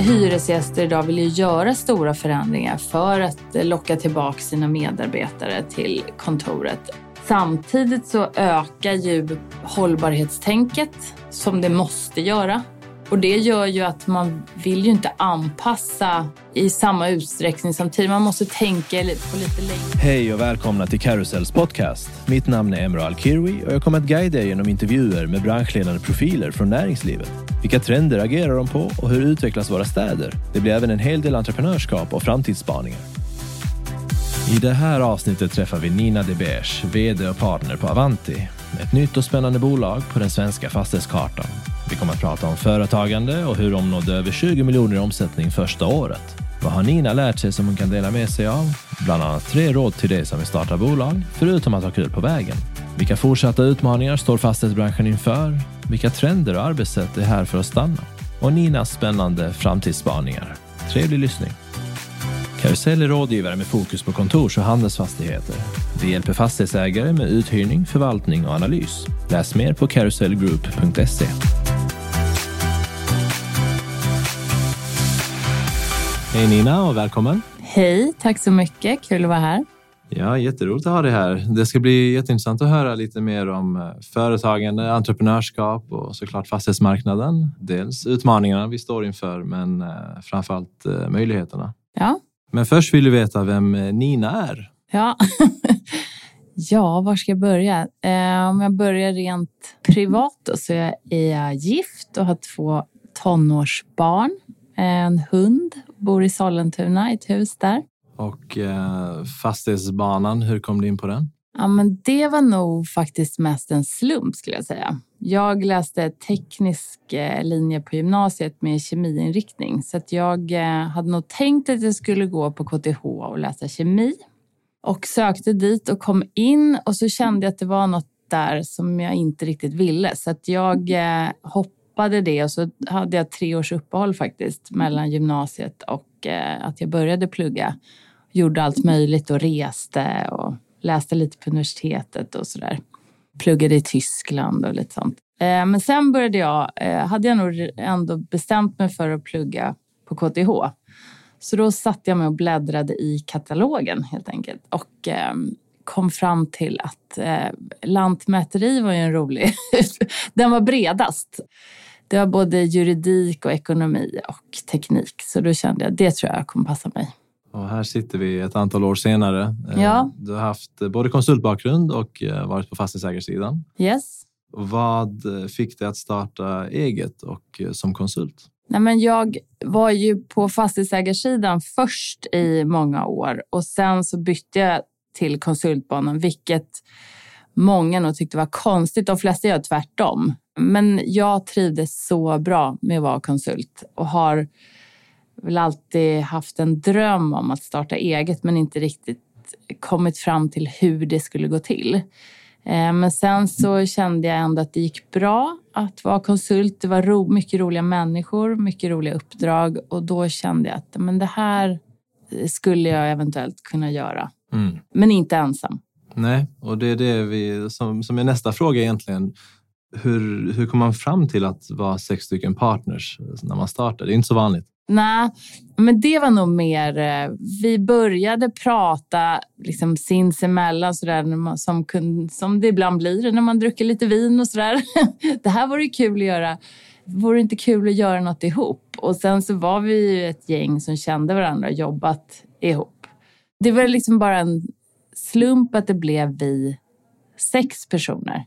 Mm. hyresgäster idag vill ju göra stora förändringar för att locka tillbaka sina medarbetare till kontoret. Samtidigt så ökar ju hållbarhetstänket som det måste göra. Och det gör ju att man vill ju inte anpassa i samma utsträckning som. Man måste tänka på lite längre. Hej och välkomna till Carousels podcast. Mitt namn är Emro Alkirwi och jag kommer att guida er genom intervjuer med branschledande profiler från näringslivet. Vilka trender agerar de på och hur utvecklas våra städer? Det blir även en hel del entreprenörskap och framtidsspaningar. I det här avsnittet träffar vi Nina De Beers, VD och partner på Avanti. Ett nytt och spännande bolag på den svenska fastighetskartan. Vi kommer att prata om företagande och hur de nådde över 20 miljoner i omsättning första året. Vad har Nina lärt sig som hon kan dela med sig av? Bland annat tre råd till dig som vill starta bolag, förutom att ha kul på vägen. Vilka fortsatta utmaningar står fastighetsbranschen inför? Vilka trender och arbetssätt är här för att stanna? Och Ninas spännande framtidsspaningar. Trevlig lyssning! Karusell är rådgivare med fokus på kontors och handelsfastigheter. Vi hjälper fastighetsägare med uthyrning, förvaltning och analys. Läs mer på karusellgroup.se. Hej Nina och välkommen! Hej, tack så mycket. Kul att vara här. Ja, jätteroligt att ha dig här. Det ska bli jätteintressant att höra lite mer om eh, företagande, entreprenörskap och såklart fastighetsmarknaden. Dels utmaningarna vi står inför, men eh, framförallt eh, möjligheterna. Ja. Men först vill du veta vem Nina är. Ja, ja var ska jag börja? om jag börjar rent privat då, så är jag gift och har två tonårsbarn, en hund, bor i Sollentuna i ett hus där. Och eh, fastighetsbanan, hur kom du in på den? Ja, men det var nog faktiskt mest en slump skulle jag säga. Jag läste teknisk eh, linje på gymnasiet med kemiinriktning så att jag eh, hade nog tänkt att jag skulle gå på KTH och läsa kemi. Och sökte dit och kom in och så kände jag att det var något där som jag inte riktigt ville. Så att jag eh, hoppade det och så hade jag tre års uppehåll faktiskt mellan gymnasiet och att jag började plugga. Gjorde allt möjligt och reste och läste lite på universitetet och sådär. Pluggade i Tyskland och lite sånt. Eh, men sen började jag, eh, hade jag nog ändå bestämt mig för att plugga på KTH. Så då satt jag mig och bläddrade i katalogen helt enkelt och eh, kom fram till att lantmäteri var ju en rolig... Den var bredast. Det var både juridik och ekonomi och teknik. Så då kände jag det tror jag kommer passa mig. Och här sitter vi ett antal år senare. Eh, ja. Du har haft både konsultbakgrund och eh, varit på fastighetsägarsidan. Yes. Vad fick dig att starta eget och eh, som konsult? Nej, men jag var ju på fastighetsägarsidan först i många år och sen så bytte jag till konsultbanan, vilket många nog tyckte var konstigt. De flesta gör tvärtom. Men jag trivdes så bra med att vara konsult och har väl alltid haft en dröm om att starta eget men inte riktigt kommit fram till hur det skulle gå till. Eh, men sen så kände jag ändå att det gick bra att vara konsult. Det var ro, mycket roliga människor, mycket roliga uppdrag och då kände jag att men det här skulle jag eventuellt kunna göra. Mm. Men inte ensam. Nej, och det är det vi, som, som är nästa fråga egentligen. Hur, hur kom man fram till att vara sex stycken partners när man startar? Det är inte så vanligt. Nej, men det var nog mer... Eh, vi började prata liksom sinsemellan sådär, som, som det ibland blir när man dricker lite vin och sådär. Det här vore kul att göra. Vore det inte kul att göra något ihop? Och sen så var vi ju ett gäng som kände varandra och jobbat ihop. Det var liksom bara en slump att det blev vi sex personer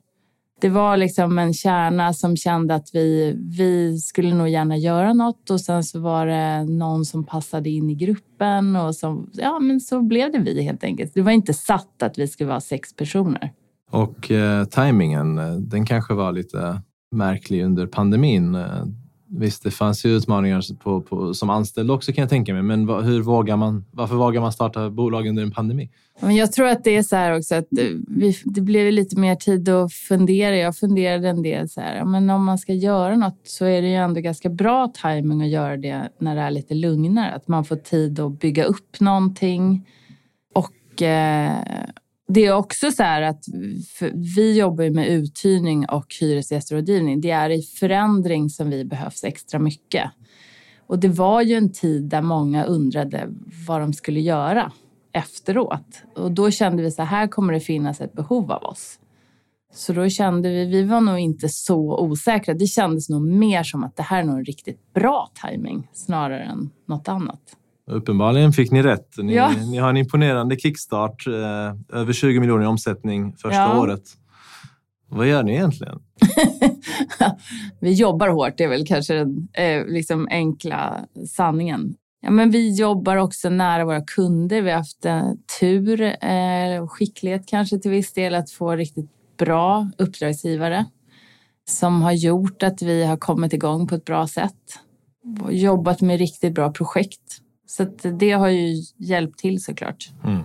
det var liksom en kärna som kände att vi, vi skulle nog gärna göra något och sen så var det någon som passade in i gruppen och som, ja men så blev det vi helt enkelt. Det var inte satt att vi skulle vara sex personer. Och eh, tajmingen, eh, den kanske var lite märklig under pandemin. Eh, Visst, det fanns ju utmaningar på, på, som anställd också kan jag tänka mig. Men hur vågar man, varför vågar man starta bolag under en pandemi? Men jag tror att det är så här också att eh, vi, det blev lite mer tid att fundera. Jag funderade en del så här, men om man ska göra något så är det ju ändå ganska bra timing att göra det när det är lite lugnare. Att man får tid att bygga upp någonting. Och eh, det är också så här att vi jobbar med uthyrning och hyresgästrådgivning. Det är i förändring som vi behövs extra mycket. Och det var ju en tid där många undrade vad de skulle göra efteråt. Och då kände vi så här kommer det finnas ett behov av oss. Så då kände vi, vi var nog inte så osäkra. Det kändes nog mer som att det här är nog en riktigt bra timing snarare än något annat. Uppenbarligen fick ni rätt. Ni, ja. ni har en imponerande kickstart. Eh, över 20 miljoner i omsättning första ja. året. Vad gör ni egentligen? vi jobbar hårt, det är väl kanske den eh, liksom enkla sanningen. Ja, men vi jobbar också nära våra kunder. Vi har haft eh, tur eh, och skicklighet kanske till viss del att få riktigt bra uppdragsgivare som har gjort att vi har kommit igång på ett bra sätt och jobbat med riktigt bra projekt. Så det har ju hjälpt till såklart. Mm.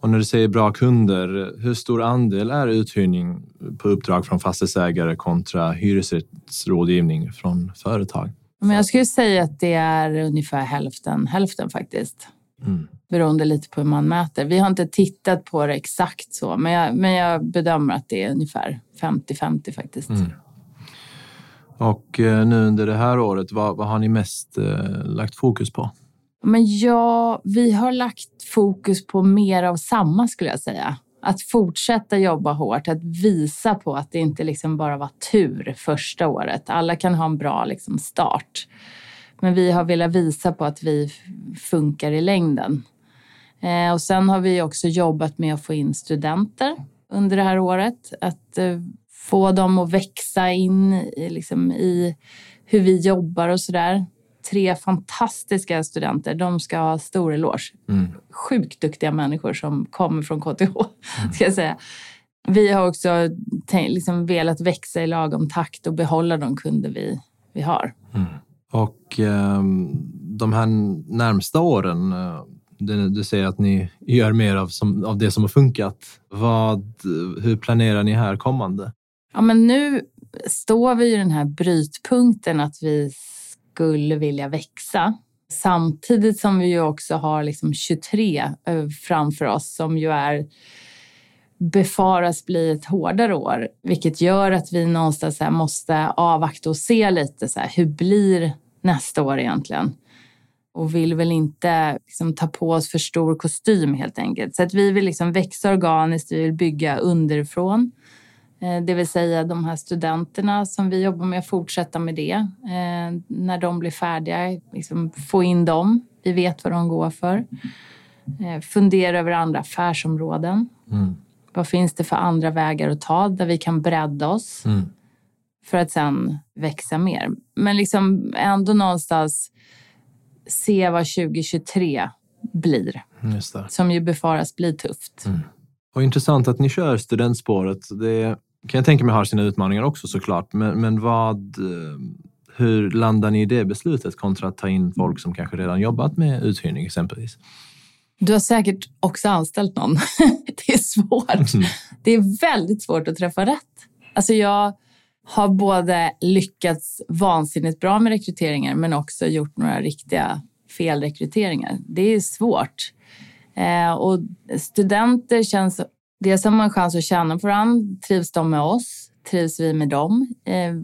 Och när du säger bra kunder, hur stor andel är uthyrning på uppdrag från fastighetsägare kontra hyresrättsrådgivning från företag? Men jag skulle säga att det är ungefär hälften, hälften faktiskt. Mm. Beroende lite på hur man mäter. Vi har inte tittat på det exakt så, men jag, men jag bedömer att det är ungefär 50-50 faktiskt. Mm. Och eh, nu under det här året, vad, vad har ni mest eh, lagt fokus på? Men ja, vi har lagt fokus på mer av samma skulle jag säga. Att fortsätta jobba hårt, att visa på att det inte liksom bara var tur första året. Alla kan ha en bra liksom, start. Men vi har velat visa på att vi funkar i längden. Eh, och sen har vi också jobbat med att få in studenter under det här året. Att eh, få dem att växa in i, liksom, i hur vi jobbar och sådär tre fantastiska studenter. De ska ha stor eloge. Mm. Sjukt duktiga människor som kommer från KTH, mm. ska jag säga. Vi har också liksom velat växa i lagom takt och behålla de kunder vi, vi har. Mm. Och eh, de här närmsta åren, eh, du, du, säger att ni gör mer av, som, av det som har funkat. Vad, hur planerar ni här kommande? Ja, men nu står vi i den här brytpunkten att vi skulle vilja växa. Samtidigt som vi ju också har liksom 23 eh, framför oss som ju är befaras bli ett hårdare år, vilket gör att vi någonstans måste avvakta och se lite så här, hur blir nästa år egentligen? Och vill väl inte liksom ta på oss för stor kostym helt enkelt. Så att vi vill liksom växa organiskt, vi vill bygga underifrån. Eh, det vill säga de här studenterna som vi jobbar med, fortsätta med det. Eh, när de blir färdiga, liksom få in dem. Vi vet vad de går för. Eh, fundera över andra affärsområden. Mm. Vad finns det för andra vägar att ta där vi kan bredda oss? Mm. För att sen växa mer. Men liksom ändå någonstans se vad 2023 blir. Som ju befaras bli tufft. Mm. Och intressant att ni kör studentspåret. Det kan jag tänka mig har sina utmaningar också såklart. Men, men vad, eh, hur landar ni i det beslutet kontra att ta in folk som kanske redan jobbat med uthyrning exempelvis? Du har säkert också anställt någon. det är svårt. Mm. Det är väldigt svårt att träffa rätt. Alltså jag har både lyckats vansinnigt bra med rekryteringar men också gjort några riktiga felrekryteringar. Det är svårt. Eh, och studenter känns Dels har man chans att känna på varandra. Trivs de med oss? Trivs vi med dem? Eh,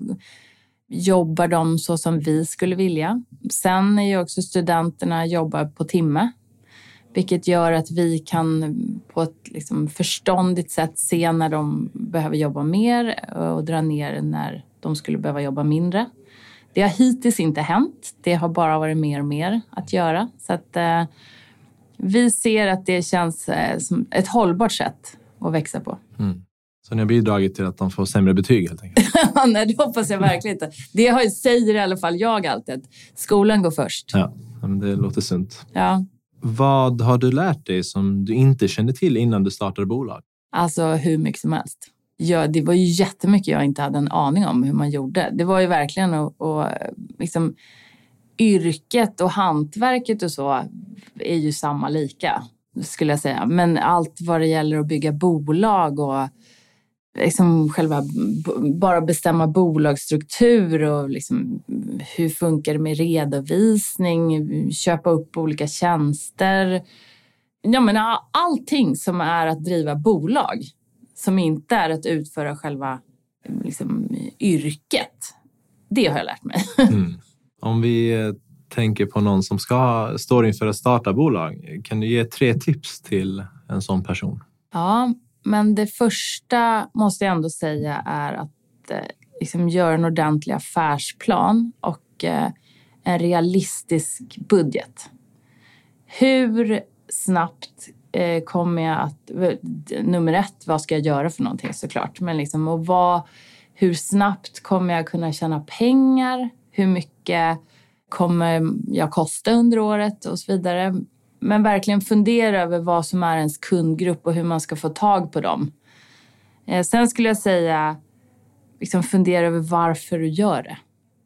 jobbar de så som vi skulle vilja? Sen är ju också studenterna jobbar på timme vilket gör att vi kan på ett liksom förståndigt sätt se när de behöver jobba mer och dra ner när de skulle behöva jobba mindre. Det har hittills inte hänt. Det har bara varit mer och mer att göra. Så att, eh, vi ser att det känns eh, som ett hållbart sätt att växa på. Mm. Så ni har bidragit till att de får sämre betyg helt enkelt? Nej, det hoppas jag verkligen inte. Det har, säger i alla fall jag alltid. Skolan går först. Ja, men det låter sunt. Ja. Vad har du lärt dig som du inte kände till innan du startade bolag? Alltså hur mycket som helst. Ja, det var ju jättemycket jag inte hade en aning om hur man gjorde. Det var ju verkligen att, att liksom, yrket och hantverket och så är ju samma lika skulle jag säga. Men allt vad det gäller att bygga bolag och liksom själva bara bestämma bolagsstruktur och liksom hur funkar det med redovisning, köpa upp olika tjänster. Ja, men allting som är att driva bolag som inte är att utföra själva liksom, yrket. Det har jag lärt mig. Mm. Om vi eh, tänker på någon som ska, står inför att starta bolag. Kan du ge tre tips till en sån person? Ja, men det första måste jag ändå säga är att eh, liksom göra en ordentlig affärsplan och eh, en realistisk budget. Hur snabbt eh, kommer jag att... Nummer ett, vad ska jag göra för någonting såklart. Men liksom, och vad, hur snabbt kommer jag kunna tjäna pengar? Hur mycket kommer jag kosta under året och så vidare. Men verkligen fundera över vad som är ens kundgrupp och hur man ska få tag på dem. Eh, sen skulle jag säga, liksom fundera över varför du gör det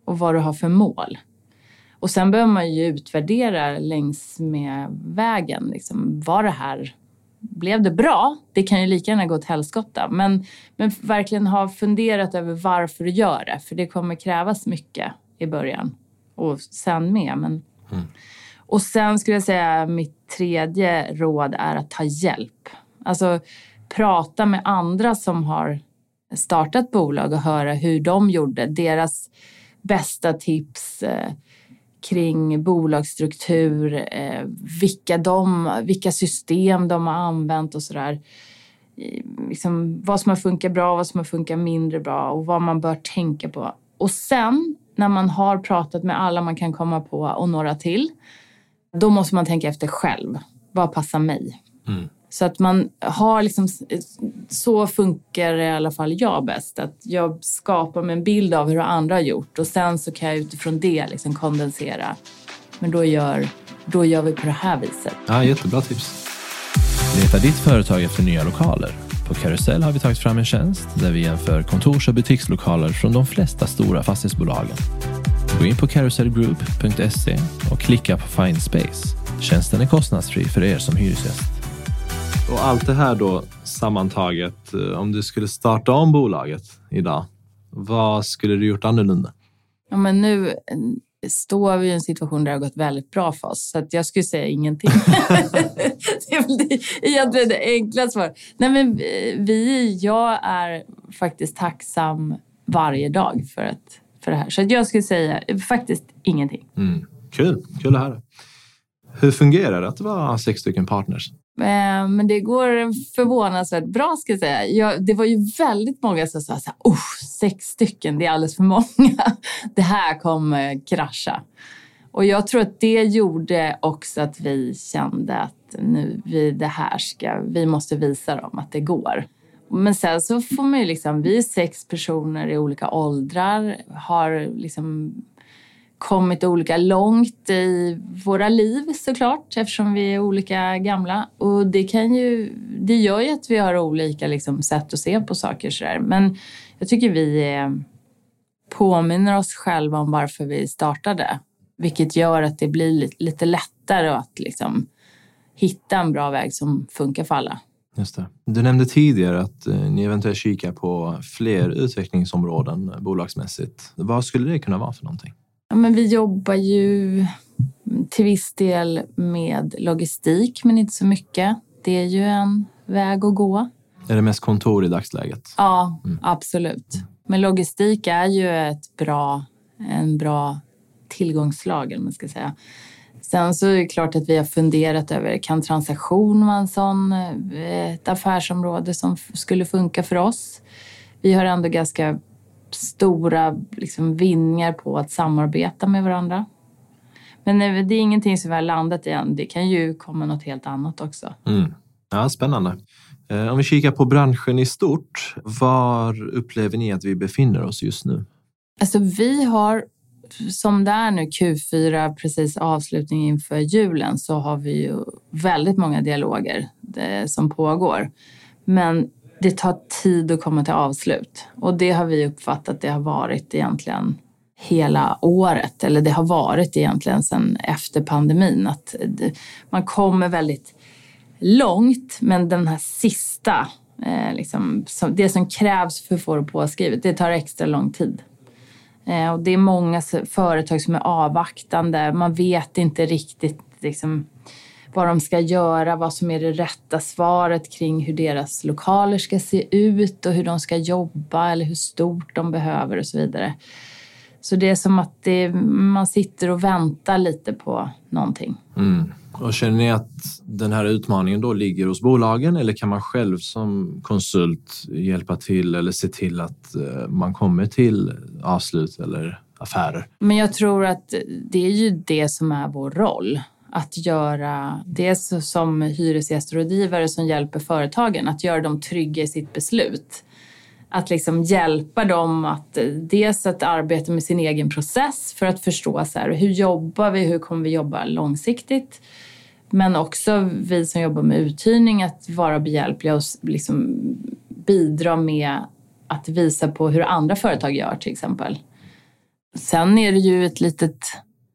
och vad du har för mål. Och sen behöver man ju utvärdera längs med vägen. Liksom, var det här, blev det bra? Det kan ju lika gärna gå åt helskotta. Men, men verkligen ha funderat över varför du gör det. För det kommer krävas mycket i början och sen med. Men... Mm. Och sen skulle jag säga mitt tredje råd är att ta hjälp. Alltså prata med andra som har startat bolag och höra hur de gjorde. Deras bästa tips eh, kring bolagsstruktur, eh, vilka, de, vilka system de har använt och sådär. Liksom, vad som har funkat bra, vad som har funkat mindre bra och vad man bör tänka på. Och sen när man har pratat med alla man kan komma på och några till, då måste man tänka efter själv. Vad passar mig? Mm. Så att man har liksom, så funkar i alla fall jag bäst. Att jag skapar mig en bild av hur andra har gjort och sen så kan jag utifrån det liksom kondensera. Men då gör, då gör vi på det här viset. Ja, jättebra tips. Leta ditt företag efter nya lokaler. På Karusell har vi tagit fram en tjänst där vi jämför kontors och butikslokaler från de flesta stora fastighetsbolagen. Gå in på carousellgroup.se och klicka på Find Space. Tjänsten är kostnadsfri för er som hyresgäst. Och allt det här då sammantaget, eh, om du skulle starta om bolaget idag, vad skulle du gjort annorlunda? Ja, men nu står vi i en situation där det har gått väldigt bra för oss. Så att jag skulle säga ingenting. det är väl egentligen det enkla svaret. Nej, men eh, vi, jag är faktiskt tacksam varje dag för, att, för det här. Så jag skulle säga faktiskt ingenting. Mm. Kul, kul att höra. Hur fungerar det att vara sex stycken partners? Eh, men det går förvånansvärt bra ska jag säga. Jag, det var ju väldigt många som sa så här, oh, sex stycken, det är alldeles för många. Det här kommer krascha. Och jag tror att det gjorde också att vi kände att nu, vi, det här ska, vi måste visa dem att det går. Men sen så får man ju liksom, vi är sex personer i olika åldrar, har liksom kommit olika långt i våra liv såklart eftersom vi är olika gamla. Och det, kan ju, det gör ju att vi har olika liksom, sätt att se på saker. Så Men jag tycker vi eh, påminner oss själva om varför vi startade. Vilket gör att det blir lite lättare att liksom, hitta en bra väg som funkar för alla. Just det. Du nämnde tidigare att eh, ni eventuellt kikar på fler utvecklingsområden eh, bolagsmässigt. Vad skulle det kunna vara för någonting? Ja, men vi jobbar ju till viss del med logistik, men inte så mycket. Det är ju en väg att gå. Är det mest kontor i dagsläget? Ja, mm. absolut. Men logistik är ju ett bra, en bra tillgångslag, man ska säga. Sen så är det klart att vi har funderat över, kan transaktion vara en sån, eh, ett affärsområde som skulle funka för oss? Vi har ändå ganska stora liksom, vinningar på att samarbeta med varandra. Men det är ingenting som vi har landat i än. Det kan ju komma något helt annat också. Mm. Ja, Spännande. Eh, om vi kikar på branschen i stort, var upplever ni att vi befinner oss just nu? Alltså vi har, som det är nu Q4, precis avslutning inför julen, så har vi ju väldigt många dialoger eh, som pågår. Men det tar tid att komma till avslut. Och det har vi uppfattat det har varit egentligen hela året. Eller det har varit egentligen sedan efter pandemin. Att man kommer väldigt långt, men den här sista, eh, liksom, det som krävs för att få det påskrivet, det tar extra lång tid. Eh, och det är många företag som är avvaktande. Man vet inte riktigt liksom, vad de ska göra, vad som är det rätta svaret kring hur deras lokaler ska se ut och hur de ska jobba eller hur stort de behöver och så vidare. Så det är som att det, man sitter och väntar lite på någonting. Mm. Och känner ni att den här utmaningen då ligger hos bolagen eller kan man själv som konsult hjälpa till eller se till att eh, man kommer till avslut eller affärer? Men jag tror att det är ju det som är vår roll. Att göra, dels som hyresgästrådgivare som hjälper företagen, att göra dem trygga i sitt beslut att liksom hjälpa dem att eh, dels att arbeta med sin egen process för att förstå så här, hur jobbar vi, hur kommer vi jobba långsiktigt? Men också vi som jobbar med uthyrning att vara behjälpliga och liksom bidra med att visa på hur andra företag gör till exempel. Sen är det ju ett litet,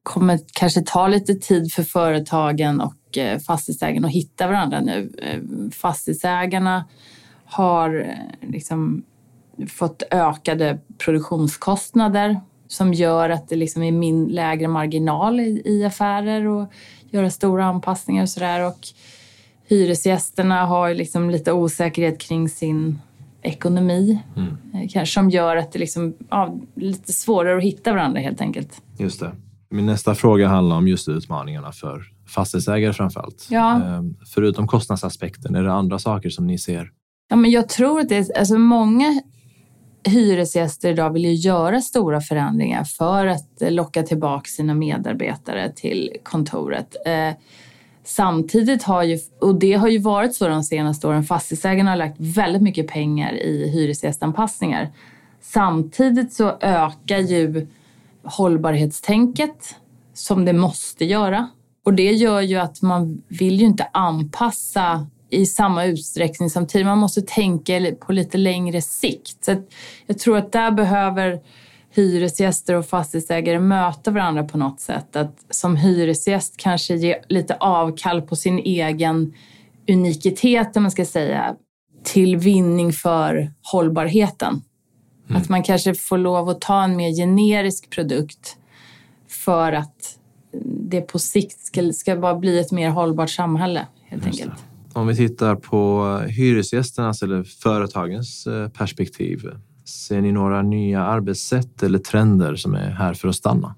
kommer kanske ta lite tid för företagen och eh, fastighetsägarna att hitta varandra nu. Eh, fastighetsägarna har eh, liksom fått ökade produktionskostnader som gör att det liksom är min lägre marginal i, i affärer och göra stora anpassningar och sådär. Och hyresgästerna har liksom lite osäkerhet kring sin ekonomi. Mm. Kanske som gör att det liksom, ja, lite svårare att hitta varandra helt enkelt. Just det. Min nästa fråga handlar om just utmaningarna för fastighetsägare framför allt. Ja. Ehm, förutom kostnadsaspekten, är det andra saker som ni ser? Ja, men jag tror att det är, alltså många hyresgäster idag vill ju göra stora förändringar för att locka tillbaka sina medarbetare till kontoret. Eh, samtidigt har ju, och det har ju varit så de senaste åren, fastighetsägarna har lagt väldigt mycket pengar i hyresgästanpassningar. Samtidigt så ökar ju hållbarhetstänket som det måste göra. Och det gör ju att man vill ju inte anpassa i samma utsträckning samtidigt. Man måste tänka på lite längre sikt. Så jag tror att där behöver hyresgäster och fastighetsägare möta varandra på något sätt. Att som hyresgäst kanske ge lite avkall på sin egen unikitet, om man ska säga, till vinning för hållbarheten. Mm. Att man kanske får lov att ta en mer generisk produkt för att det på sikt ska, ska bara bli ett mer hållbart samhälle, helt Just enkelt. Det. Om vi tittar på hyresgästernas eller företagens eh, perspektiv. Ser ni några nya arbetssätt eller trender som är här för att stanna?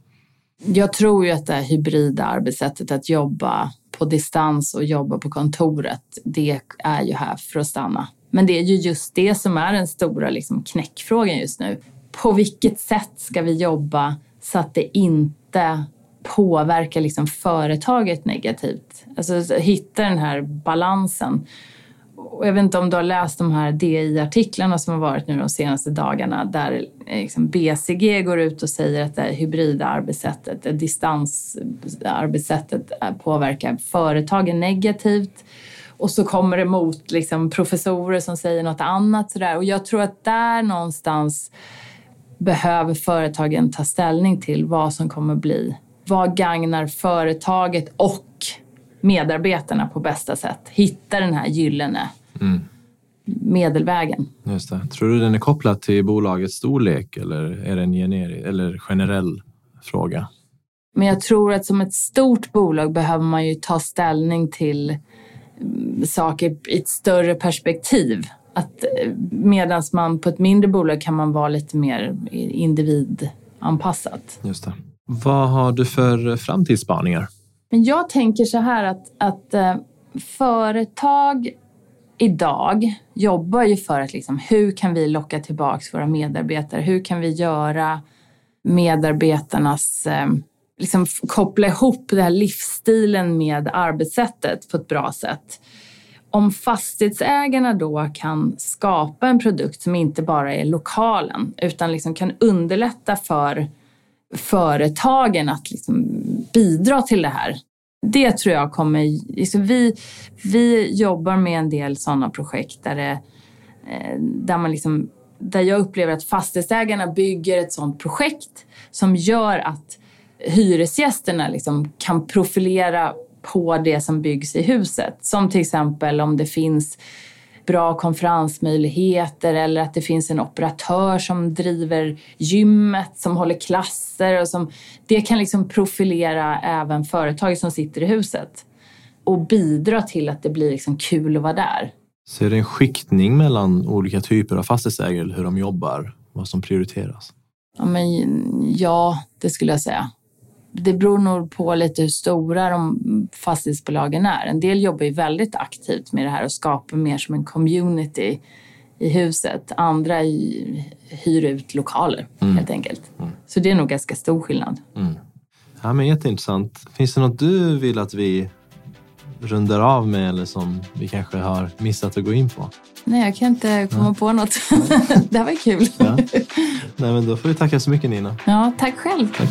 Jag tror ju att det här hybrida arbetssättet att jobba på distans och jobba på kontoret, det är ju här för att stanna. Men det är ju just det som är den stora liksom, knäckfrågan just nu. På vilket sätt ska vi jobba så att det inte påverkar liksom företaget negativt. Alltså hitta den här balansen. Och jag vet inte om du har läst de här DI-artiklarna som har varit nu de senaste dagarna där liksom BCG går ut och säger att det här hybrida arbetssättet, det distansarbetssättet eh, påverkar företagen negativt. Och så kommer det mot liksom professorer som säger något annat. Sådär. Och jag tror att där någonstans behöver företagen ta ställning till vad som kommer bli vad gagnar företaget och medarbetarna på bästa sätt? Hitta den här gyllene mm. medelvägen. Just det. Tror du den är kopplad till bolagets storlek eller är det en generisk, eller generell fråga? Men jag tror att som ett stort bolag behöver man ju ta ställning till saker i ett större perspektiv. Att eh, medan man på ett mindre bolag kan man vara lite mer individanpassat. Just det. Vad har du för framtidsspaningar? Men jag tänker så här att, att eh, företag idag jobbar ju för att liksom, hur kan vi locka tillbaka våra medarbetare? Hur kan vi göra medarbetarnas, eh, liksom koppla ihop den här livsstilen med arbetssättet på ett bra sätt? Om fastighetsägarna då kan skapa en produkt som inte bara är lokalen utan liksom kan underlätta för företagen att liksom bidra till det här. Det tror jag kommer... Liksom vi, vi jobbar med en del sådana projekt där, det, eh, där, man liksom, där jag upplever att fastighetsägarna bygger ett sådant projekt som gör att hyresgästerna liksom kan profilera på det som byggs i huset. Som till exempel om det finns bra konferensmöjligheter eller att det finns en operatör som driver gymmet, som håller klasser och som... Det kan liksom profilera även företag som sitter i huset och bidra till att det blir liksom kul att vara där. Ser du en skiktning mellan olika typer av fastighetsägare eller hur de jobbar? Vad som prioriteras? Ja, men, ja, det skulle jag säga. Det beror nog på lite hur stora de fastighetsbolagen är. En del jobbar ju väldigt aktivt med det här och skapar mer som en community i huset. Andra hyr ut lokaler mm. helt enkelt. Mm. Så det är nog ganska stor skillnad. Mm. Ja, men jätteintressant. Finns det något du vill att vi rundar av med eller som vi kanske har missat att gå in på? Nej, jag kan inte komma ja. på något. det här var kul. Ja. Nej, men då får vi tacka så mycket Nina. Ja, tack själv. Tack.